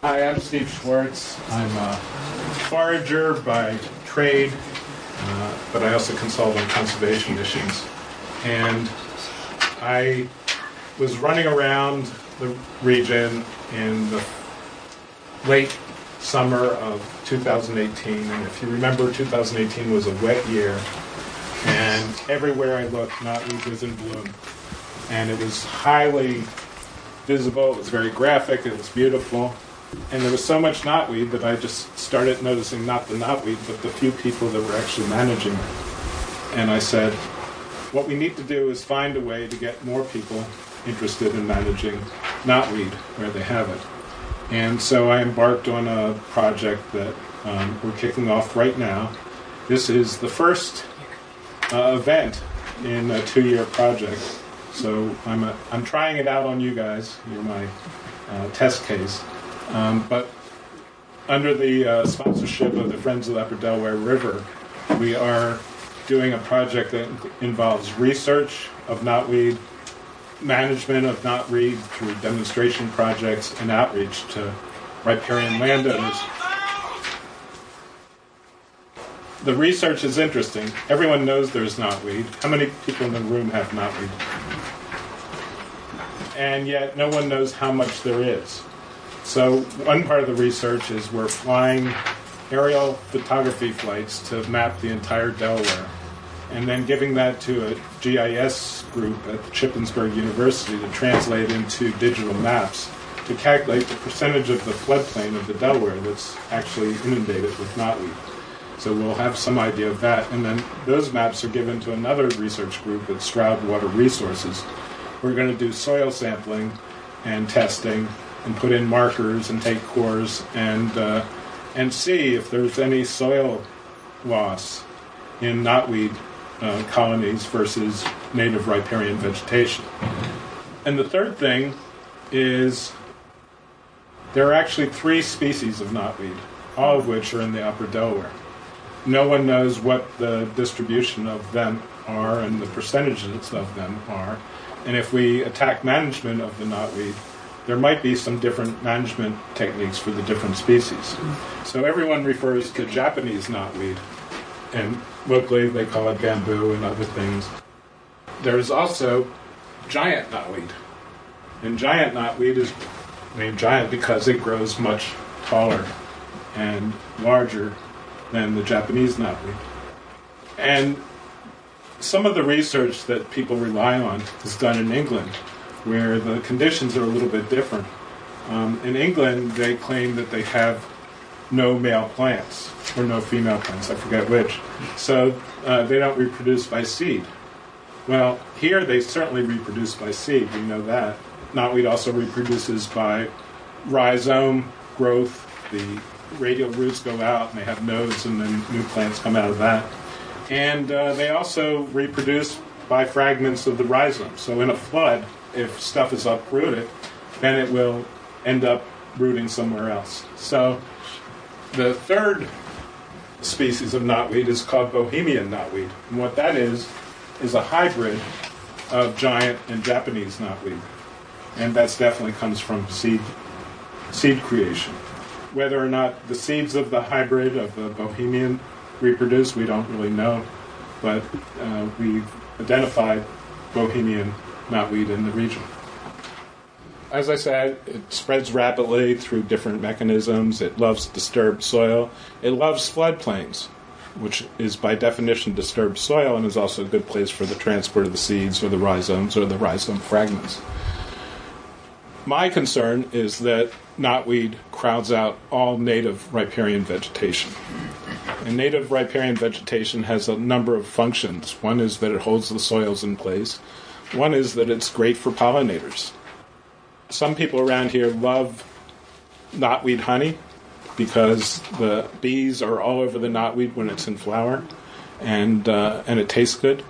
Speaker 12: Hi, I'm Steve Schwartz. I'm a forager by trade, uh, but I also consult on conservation issues. And I was running around the region in the late summer of 2018. And if you remember, 2018 was a wet year. And everywhere I looked, knotweed was in bloom. And it was highly visible, it was very graphic, it was beautiful. And there was so much knotweed that I just started noticing not the knotweed, but the few people that were actually managing it. And I said, what we need to do is find a way to get more people interested in managing knotweed where they have it. And so I embarked on a project that Um, we're kicking off right now. This is the first uh, event in a two-year project. So I'm a, I'm trying it out on you guys. You're my uh, test case. Um, but under the uh, sponsorship of the Friends of the Upper Delaware River, we are doing a project that involves research of knotweed, management of knotweed through demonstration projects, and outreach to riparian landowners. The research is interesting. Everyone knows there's knotweed. How many people in the room have knotweed? And yet, no one knows how much there is. So, one part of the research is we're flying aerial photography flights to map the entire Delaware, and then giving that to a GIS group at Shippensburg University to translate into digital maps to calculate the percentage of the floodplain of the Delaware that's actually inundated with knotweed. So we'll have some idea of that, and then those maps are given to another research group at Stroud Water Resources. We're going to do soil sampling and testing and put in markers and take cores and uh, and see if there's any soil loss in knotweed uh, colonies versus native riparian vegetation. And the third thing is there are actually three species of knotweed, all of which are in the upper Delaware. No one knows what the distribution of them are and the percentages of them are. And if we attack management of the knotweed, there might be some different management techniques for the different species. So everyone refers to Japanese knotweed, and locally they call it bamboo and other things. There's also giant knotweed, and giant knotweed is named giant because it grows much taller and larger than the Japanese knotweed. And some of the research that people rely on is done in England where the conditions are a little bit different. Um, in England, they claim that they have no male plants or no female plants, I forget which. So uh, they don't reproduce by seed. Well, here they certainly reproduce by seed, we know that. Knotweed also reproduces by rhizome growth. The radial roots go out and they have nodes, and then new plants come out of that. And uh, they also reproduce by fragments of the rhizome. So in a flood, if stuff is uprooted, then it will end up rooting somewhere else. So the third species of knotweed is called Bohemian knotweed. And what that is, is a hybrid of giant and Japanese knotweed. And that definitely comes from seed, seed creation. Whether or not the seeds of the hybrid of the Bohemian reproduce, we don't really know. But uh, we've identified Bohemian knotweed in the region. As I said, it spreads rapidly through different mechanisms. It loves disturbed soil. It loves floodplains, which is by definition disturbed soil and is also a good place for the transport of the seeds or the rhizomes or the rhizome fragments. My concern is that knotweed crowds out all native riparian vegetation. And native riparian vegetation has a number of functions. One is that it holds the soils in place. One is that it's great for pollinators. Some people around here love knotweed honey because the bees are all over the knotweed when it's in flower, and uh, and it tastes good.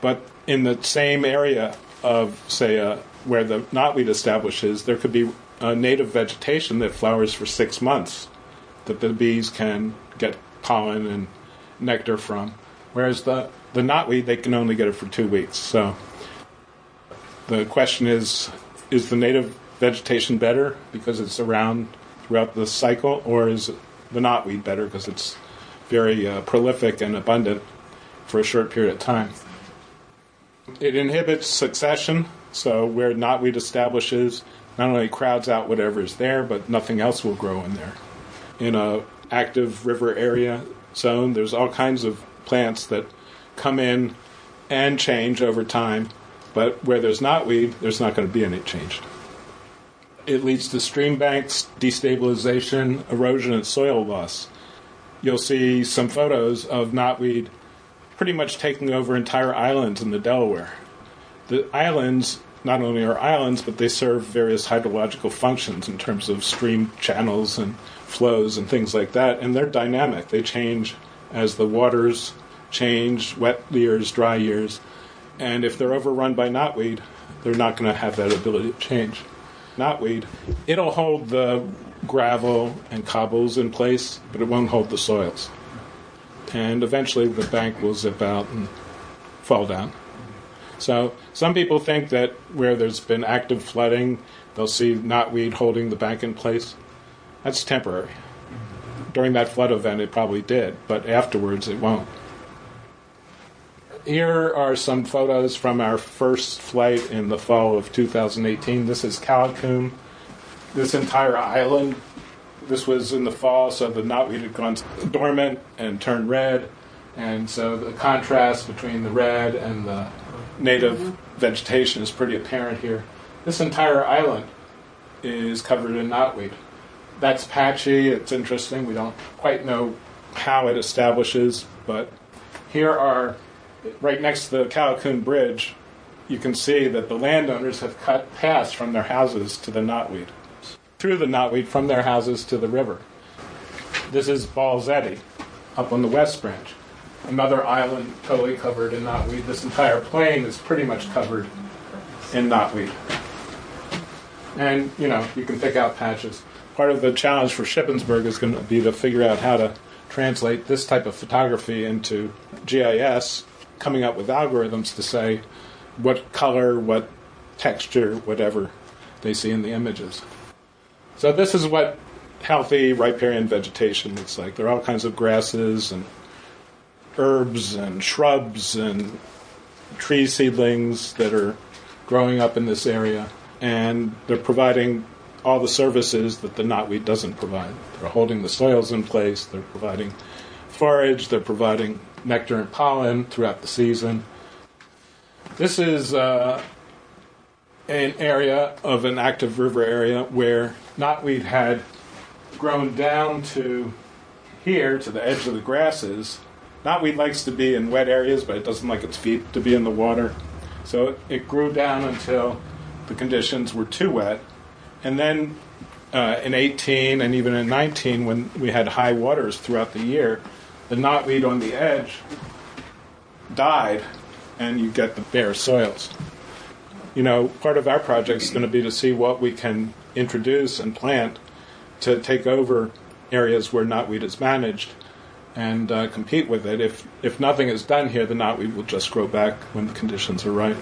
Speaker 12: But in the same area of say uh, where the knotweed establishes, there could be a native vegetation that flowers for six months that the bees can get pollen and nectar from, whereas the the knotweed they can only get it for two weeks. So the question is is the native vegetation better because it's around throughout the cycle, or is the knotweed better because it's very uh, prolific and abundant for a short period of time? It inhibits succession, so where knotweed establishes, not only crowds out whatever is there, but nothing else will grow in there. In a active river area zone, there's all kinds of plants that come in and change over time but where there's knotweed, there's not going to be any change. It leads to stream banks, destabilization, erosion, and soil loss. You'll see some photos of knotweed pretty much taking over entire islands in the Delaware. The islands not only are islands, but they serve various hydrological functions in terms of stream channels and flows and things like that. And they're dynamic. They change as the waters change, wet years, dry years. And if they're overrun by knotweed, they're not going to have that ability to change. Knotweed, it'll hold the gravel and cobbles in place, but it won't hold the soils. And eventually the bank will zip out and fall down. So some people think that where there's been active flooding, they'll see knotweed holding the bank in place. That's temporary. During that flood event, it probably did, but afterwards, it won't. Here are some photos from our first flight in the fall of 2018. This is Callicoon. This entire island, this was in the fall, so the knotweed had gone dormant and turned red. And so the contrast between the red and the native vegetation is pretty apparent here. This entire island is covered in knotweed. That's patchy, it's interesting. We don't quite know how it establishes, but here are, right next to the Callicoon Bridge, you can see that the landowners have cut paths from their houses to the knotweed, through the knotweed from their houses to the river. This is Balls Eddy, up on the west branch another island totally covered in knotweed. This entire plain is pretty much covered in knotweed. And, you know, you can pick out patches. Part of the challenge for Shippensburg is going to be to figure out how to translate this type of photography into GIS, coming up with algorithms to say what color, what texture, whatever they see in the images. So this is what healthy riparian vegetation looks like. There are all kinds of grasses and herbs and shrubs and tree seedlings that are growing up in this area, and they're providing all the services that the knotweed doesn't provide. They're holding the soils in place, they're providing forage, they're providing nectar and pollen throughout the season. This is uh, an area of an active river area where knotweed had grown down to here, to the edge of the grasses, Knotweed likes to be in wet areas, but it doesn't like its feet to be in the water. So it grew down until the conditions were too wet. And then uh, in 18 and even in 19, when we had high waters throughout the year, the knotweed on the edge died, and you get the bare soils. You know, part of our project is going to be to see what we can introduce and plant to take over areas where knotweed is managed and uh, compete with it. If if nothing is done here, the knotweed will just grow back when the conditions are right.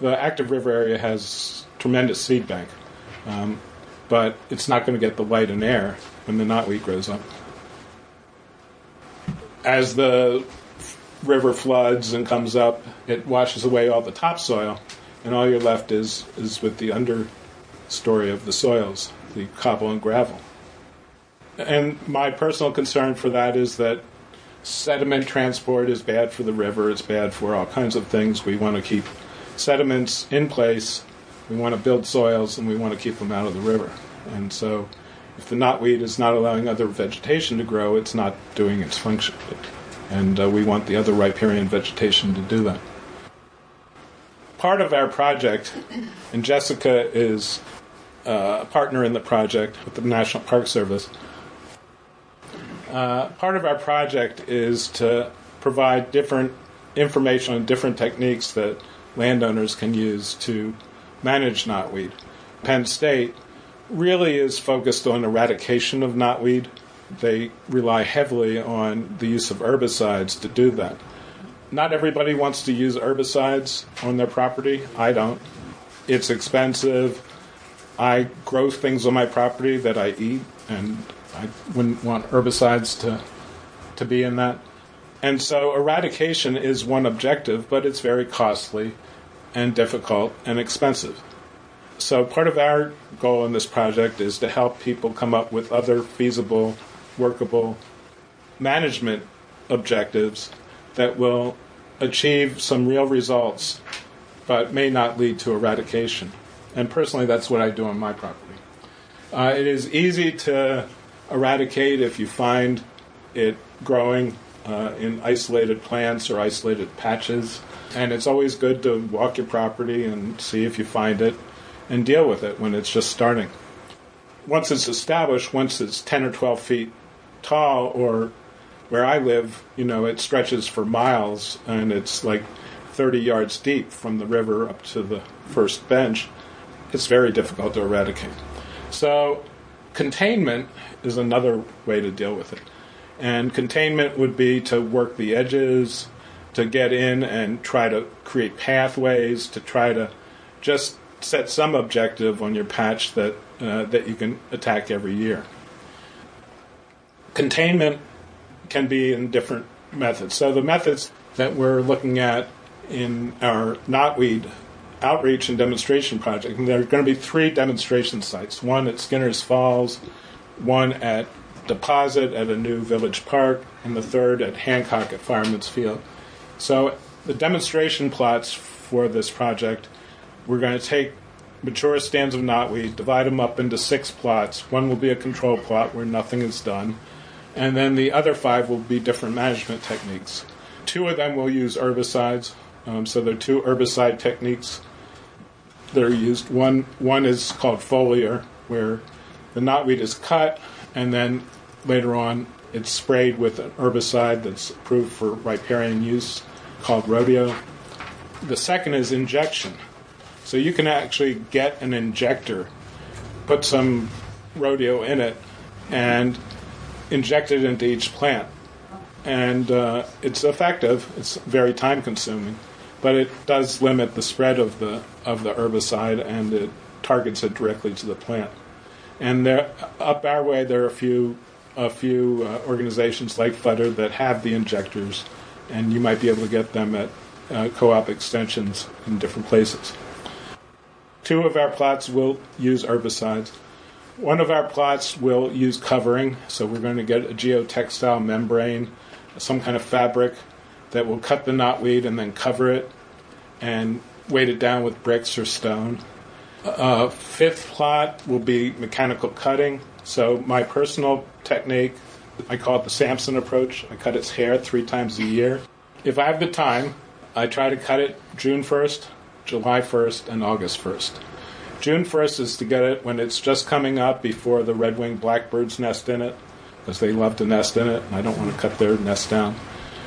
Speaker 12: The active river area has tremendous seed bank, um, but it's not going to get the light and air when the knotweed grows up. As the river floods and comes up, it washes away all the topsoil, and all you're left is is with the understory of the soils, the cobble and gravel. And my personal concern for that is that sediment transport is bad for the river, it's bad for all kinds of things. We want to keep sediments in place, we want to build soils, and we want to keep them out of the river. And so, if the knotweed is not allowing other vegetation to grow, it's not doing its function. And uh, we want the other riparian vegetation to do that. Part of our project, and Jessica is uh, a partner in the project with the National Park Service uh, part of our project is to provide different information on different techniques that landowners can use to manage knotweed. Penn State really is focused on eradication of knotweed. They rely heavily on the use of herbicides to do that. Not everybody wants to use herbicides on their property. I don't. It's expensive. I grow things on my property that I eat, and I wouldn't want herbicides to to be in that. And so eradication is one objective, but it's very costly and difficult and expensive. So part of our goal in this project is to help people come up with other feasible, workable management objectives that will achieve some real results but may not lead to eradication. And personally, that's what I do on my property. Uh, it is easy to eradicate if you find it growing uh, in isolated plants or isolated patches. And it's always good to walk your property and see if you find it and deal with it when it's just starting. Once it's established, once it's 10 or 12 feet tall, or where I live, you know, it stretches for miles and it's like 30 yards deep from the river up to the first bench, it's very difficult to eradicate. So, containment is another way to deal with it. And containment would be to work the edges, to get in and try to create pathways, to try to just set some objective on your patch that uh, that you can attack every year. Containment can be in different methods. So the methods that we're looking at in our knotweed outreach and demonstration project, and there are going to be three demonstration sites: one at Skinner's Falls, one at Deposit at a new village park, and the third at Hancock at Fireman's Field. So the demonstration plots for this project, we're going to take mature stands of knotweed, divide them up into six plots. One will be a control plot where nothing is done, and then the other five will be different management techniques. Two of them will use herbicides, um, so there are two herbicide techniques that are used. One one is called foliar, where the knotweed is cut and then later on it's sprayed with an herbicide that's approved for riparian use called rodeo. The second is injection. So you can actually get an injector, put some rodeo in it, and inject it into each plant. And uh, it's effective. It's very time consuming, but it does limit the spread of the of the herbicide and it targets it directly to the plant. And there, up our way, there are a few a few uh, organizations like FUDR that have the injectors, and you might be able to get them at uh, co-op extensions in different places. Two of our plots will use herbicides. One of our plots will use covering, so we're going to get a geotextile membrane, some kind of fabric that will cut the knotweed and then cover it and weight it down with bricks or stone. Uh, fifth plot will be mechanical cutting. So my personal technique, I call it the Samson approach. I cut its hair three times a year. If I have the time, I try to cut it June 1st, July 1st, and August 1st. June 1st is to get it when it's just coming up before the red winged blackbirds nest in it, because they love to nest in it, and I don't want to cut their nest down.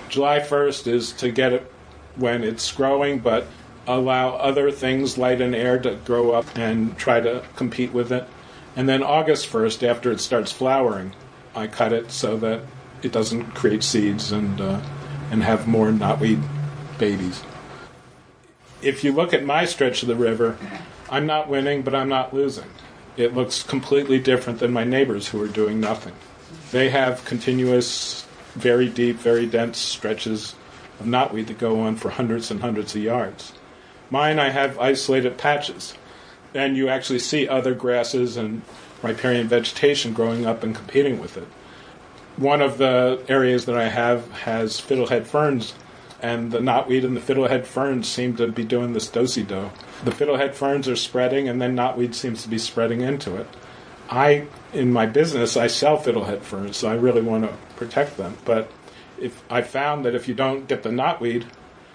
Speaker 12: July 1st is to get it when it's growing, but allow other things, light and air, to grow up and try to compete with it. And then August 1st, after it starts flowering, I cut it so that it doesn't create seeds and, uh, and have more knotweed babies. If you look at my stretch of the river, I'm not winning, but I'm not losing. It looks completely different than my neighbors who are doing nothing. They have continuous, very deep, very dense stretches of knotweed that go on for hundreds and hundreds of yards. Mine, I have isolated patches and you actually see other grasses and riparian vegetation growing up and competing with it. One of the areas that I have has fiddlehead ferns, and the knotweed and the fiddlehead ferns seem to be doing this dosey do. The fiddlehead ferns are spreading, and then knotweed seems to be spreading into it. I, in my business, I sell fiddlehead ferns, so I really want to protect them. But if I found that if you don't get the knotweed,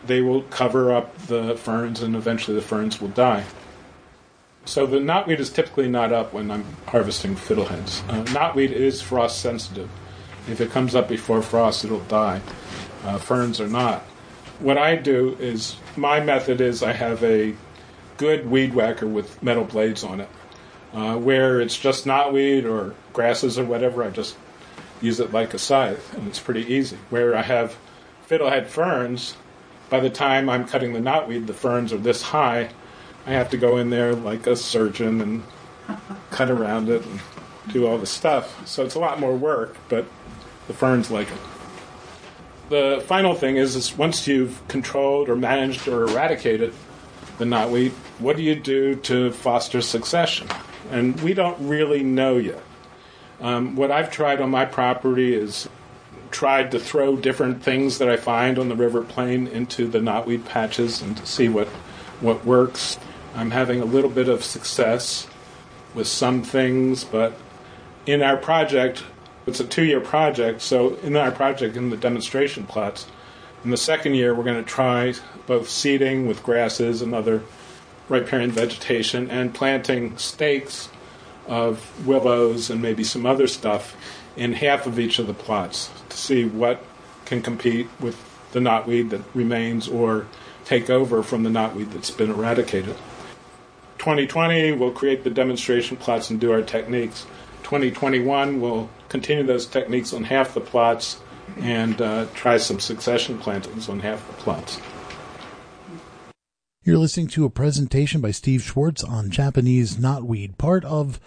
Speaker 12: they will cover up the ferns, and eventually the ferns will die. So the knotweed is typically not up when I'm harvesting fiddleheads. Uh, knotweed is frost sensitive. If it comes up before frost, it'll die. Uh, ferns are not. What I do is my method is I have a good weed whacker with metal blades on it. Uh, where it's just knotweed or grasses or whatever, I just use it like a scythe, and it's pretty easy. Where I have fiddlehead ferns, by the time I'm cutting the knotweed, the ferns are this high, I have to go in there like a surgeon and cut around it and do all the stuff. So it's a lot more work, but the ferns like it. The final thing is, is once you've controlled or managed or eradicated the knotweed, what do you do to foster succession? And we don't really know yet. Um, what I've tried on my property is tried to throw different things that I find on the river plain into the knotweed patches and to see what what works. I'm having a little bit of success with some things, but in our project, It's a two year project, so in our project, in the demonstration plots, in the second year, we're going to try both seeding with grasses and other riparian vegetation and planting stakes of willows and maybe some other stuff in half of each of the plots to see what can compete with the knotweed that remains or take over from the knotweed that's been eradicated. 2020, we'll create the demonstration plots and do our techniques. 2021, we'll continue those techniques on half the plots and uh, try some succession plantings on half the plots.
Speaker 1: You're listening to a presentation by Steve Schwartz on Japanese knotweed, part of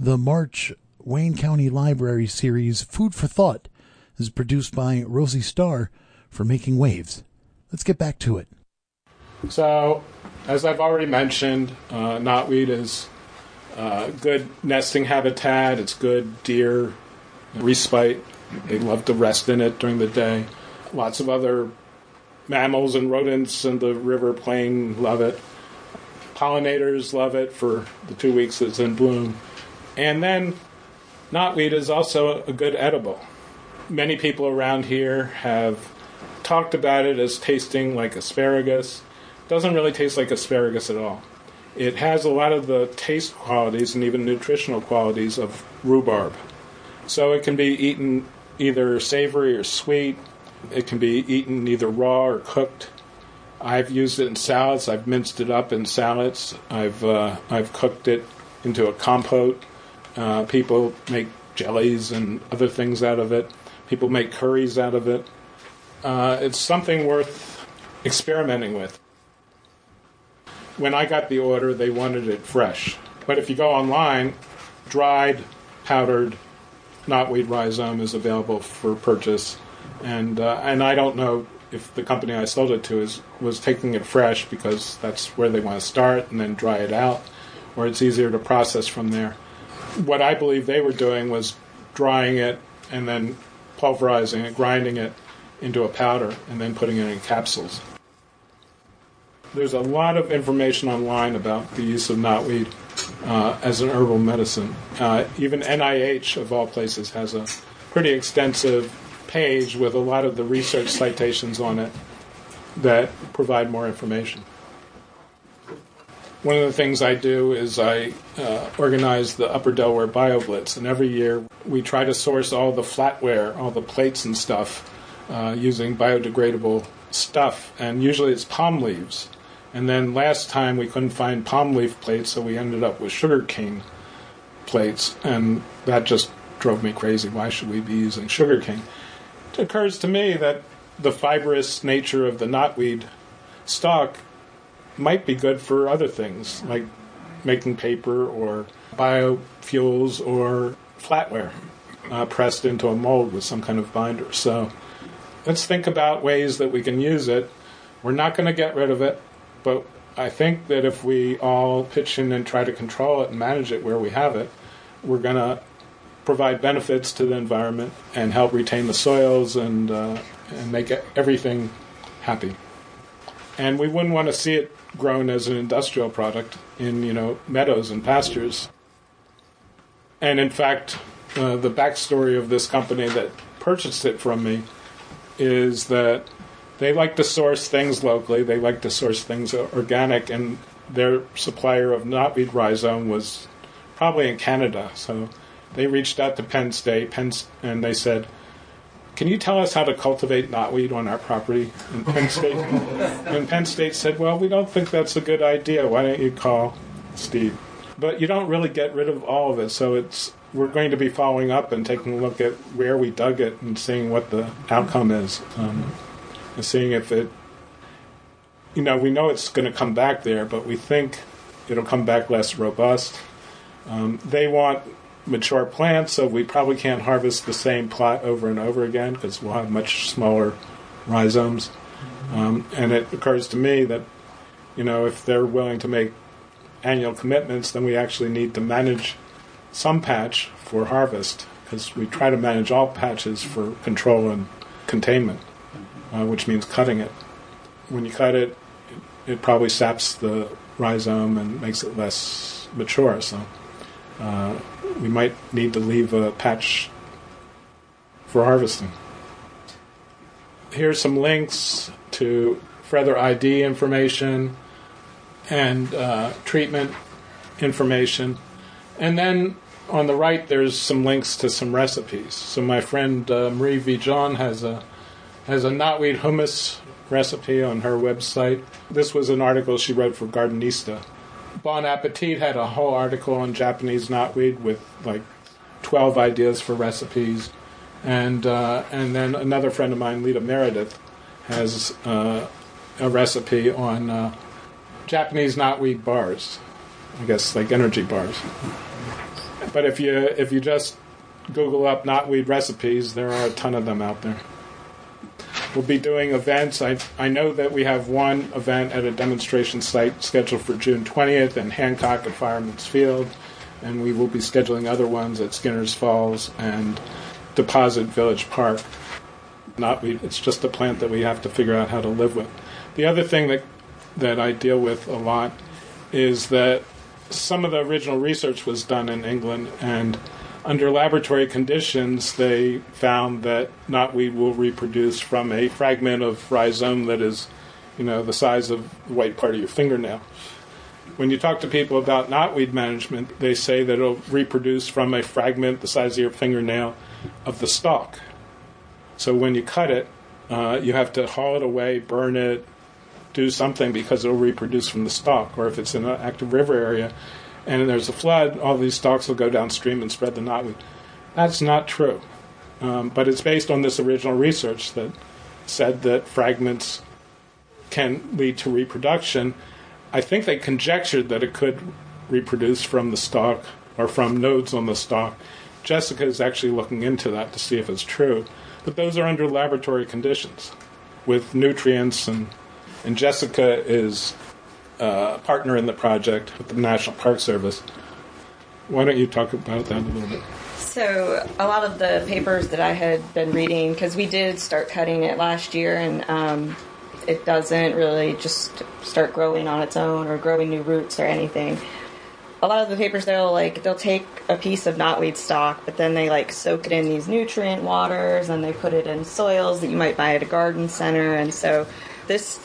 Speaker 1: the March Wayne County Library series Food for Thought. This is produced by Rosie Starr for Making Waves. Let's get back to it.
Speaker 12: So, as I've already mentioned, uh, knotweed is uh, good nesting habitat. It's good deer respite. They love to rest in it during the day. Lots of other mammals and rodents in the river plain love it. Pollinators love it for the two weeks it's in bloom. And then knotweed is also a good edible. Many people around here have talked about it as tasting like asparagus. It doesn't really taste like asparagus at all. It has a lot of the taste qualities and even nutritional qualities of rhubarb. So it can be eaten either savory or sweet. It can be eaten either raw or cooked. I've used it in salads. I've minced it up in salads. I've uh, I've cooked it into a compote. Uh, people make jellies and other things out of it. People make curries out of it. Uh, it's something worth experimenting with. When I got the order, they wanted it fresh. But if you go online, dried, powdered knotweed rhizome is available for purchase and uh, and I don't know if the company I sold it to is was taking it fresh because that's where they want to start and then dry it out, or it's easier to process from there. What I believe they were doing was drying it and then pulverizing it, grinding it into a powder, and then putting it in capsules. There's a lot of information online about the use of knotweed uh, as an herbal medicine. Uh, even NIH, of all places, has a pretty extensive page with a lot of the research citations on it that provide more information. One of the things I do is I uh, organize the Upper Delaware BioBlitz, and every year we try to source all the flatware, all the plates and stuff, uh, using biodegradable stuff, and usually it's palm leaves. And then last time we couldn't find palm leaf plates, so we ended up with sugar cane plates, and that just drove me crazy. Why should we be using sugar cane? It occurs to me that the fibrous nature of the knotweed stalk might be good for other things, like making paper or biofuels or flatware uh, pressed into a mold with some kind of binder. So let's think about ways that we can use it. We're not going to get rid of it, but I think that if we all pitch in and try to control it and manage it where we have it, we're going to provide benefits to the environment and help retain the soils and uh, and make everything happy. And we wouldn't want to see it grown as an industrial product in you know meadows and pastures. And in fact, uh, the backstory of this company that purchased it from me is that they like to source things locally. They like to source things organic, and their supplier of knotweed rhizome was probably in Canada. So they reached out to Penn State, Penn, and they said, "Can you tell us how to cultivate knotweed on our property?" And Penn State, and Penn State said, "Well, we don't think that's a good idea. Why don't you call Steve?" But you don't really get rid of all of it, so it's we're going to be following up and taking a look at where we dug it and seeing what the outcome is, um, and seeing if it. You know, we know it's going to come back there, but we think it'll come back less robust. Um, they want mature plants, so we probably can't harvest the same plot over and over again because we'll have much smaller rhizomes. Um, and it occurs to me that, you know, if they're willing to make annual commitments, then we actually need to manage some patch for harvest because we try to manage all patches for control and containment, uh, which means cutting it. When you cut it, it, it probably saps the rhizome and makes it less mature. So uh, we might need to leave a patch for harvesting. Here's some links to further ID information and uh, treatment information. And then on the right, there's some links to some recipes. So my friend uh, Marie Viljoen has a has a knotweed hummus recipe on her website. This was an article she wrote for Gardenista. Bon Appetit had a whole article on Japanese knotweed with like 12 ideas for recipes. And, uh, and then another friend of mine, Leda Meredith, has uh, a recipe on uh, Japanese knotweed bars. I guess like energy bars. But if you if you just Google up knotweed recipes, there are a ton of them out there. We'll be doing events. I, I know that we have one event at a demonstration site scheduled for June 20th in Hancock at Fireman's Field, and we will be scheduling other ones at Skinner's Falls and Deposit Village Park. Not we, it's just a plant that we have to figure out how to live with. The other thing that that I deal with a lot is that some of the original research was done in England and under laboratory conditions, they found that knotweed will reproduce from a fragment of rhizome that is, you know, the size of the white part of your fingernail. When you talk to people about knotweed management, they say that it'll reproduce from a fragment the size of your fingernail of the stalk. So when you cut it, uh, you have to haul it away, burn it, do something because it'll reproduce from the stalk. Or if it's in an active river area, and there's a flood, all these stalks will go downstream and spread the knotweed. That's not true. Um, but it's based on this original research that said that fragments can lead to reproduction. I think they conjectured that it could reproduce from the stalk or from nodes on the stalk. Jessica is actually looking into that to see if it's true. But those are under laboratory conditions with nutrients, and, and Jessica is uh, partner in the project with the National Park Service. Why don't you talk about that a little bit?
Speaker 13: So, a lot of the papers that I had been reading, because we did start cutting it last year, and um, it doesn't really just start growing on its own or growing new roots or anything. A lot of the papers, they'll like they'll take a piece of knotweed stock, but then they like soak it in these nutrient waters, and they put it in soils that you might buy at a garden center, and so this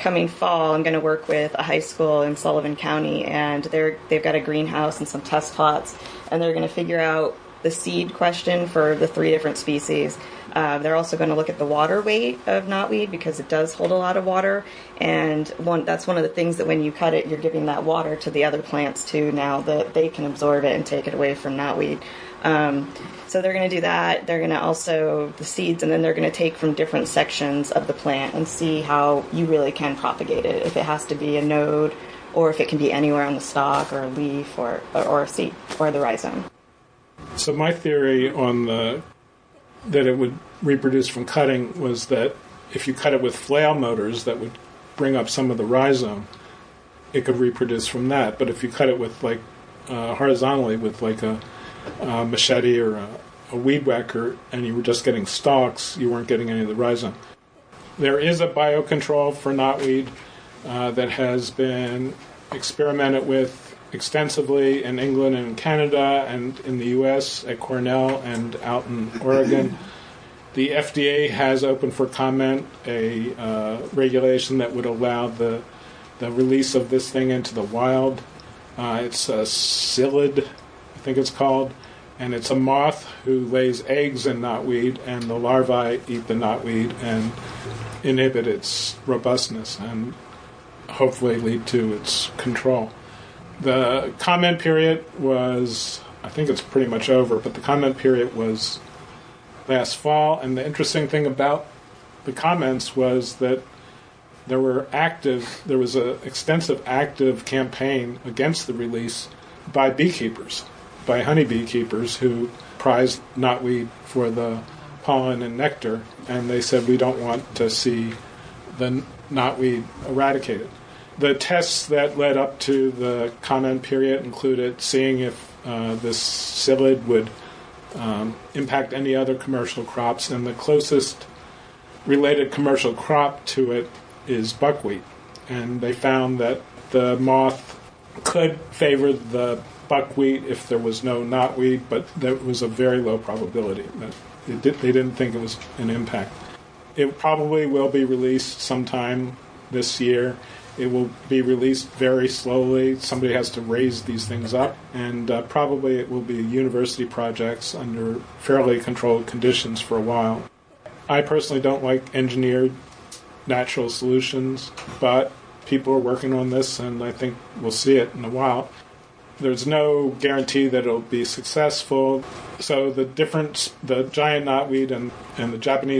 Speaker 13: coming fall, I'm going to work with a high school in Sullivan County, and they're they've got a greenhouse and some test plots, and they're going to figure out the seed question for the three different species. Uh, they're also going to look at the water weight of knotweed because it does hold a lot of water, and one that's one of the things that when you cut it, you're giving that water to the other plants too. Now that they can absorb it and take it away from knotweed. Um, so they're going to do that. They're going to also the seeds, and then they're going to take from different sections of the plant and see how you really can propagate it. If it has to be a node, or if it can be anywhere on the stalk or a leaf or or, a seed or the rhizome.
Speaker 12: So my theory on the that it would reproduce from cutting was that if you cut it with flail mowers that would bring up some of the rhizome, it could reproduce from that. But if you cut it with like uh, horizontally with like a uh, machete or a, a, weed whacker and you were just getting stalks, you weren't getting any of the rhizome. There is a biocontrol for knotweed uh, that has been experimented with extensively in England and Canada and in the U.S. at Cornell and out in Oregon. The FDA has opened for comment a uh, regulation that would allow the the release of this thing into the wild. Uh, it's a psyllid think it's called, and it's a moth who lays eggs in knotweed, and the larvae eat the knotweed and inhibit its robustness and hopefully lead to its control. The comment period was, I think it's pretty much over, but the comment period was last fall, and the interesting thing about the comments was that there were active, there was an extensive active campaign against the release by beekeepers by honeybee keepers who prize knotweed for the pollen and nectar, and they said we don't want to see the knotweed eradicated. The tests that led up to the comment period included seeing if uh, this psyllid would um, impact any other commercial crops, and the closest related commercial crop to it is buckwheat. And they found that the moth could favor the buckwheat if there was no knotweed, but that was a very low probability. Did, they didn't think it was an impact. It probably will be released sometime this year. It will be released very slowly. Somebody has to raise these things up, and uh, probably it will be university projects under fairly controlled conditions for a while. I personally don't like engineered natural solutions, but people are working on this, and I think we'll see it in a while. There's no guarantee that it'll be successful. So the difference, the giant knotweed and, and the Japanese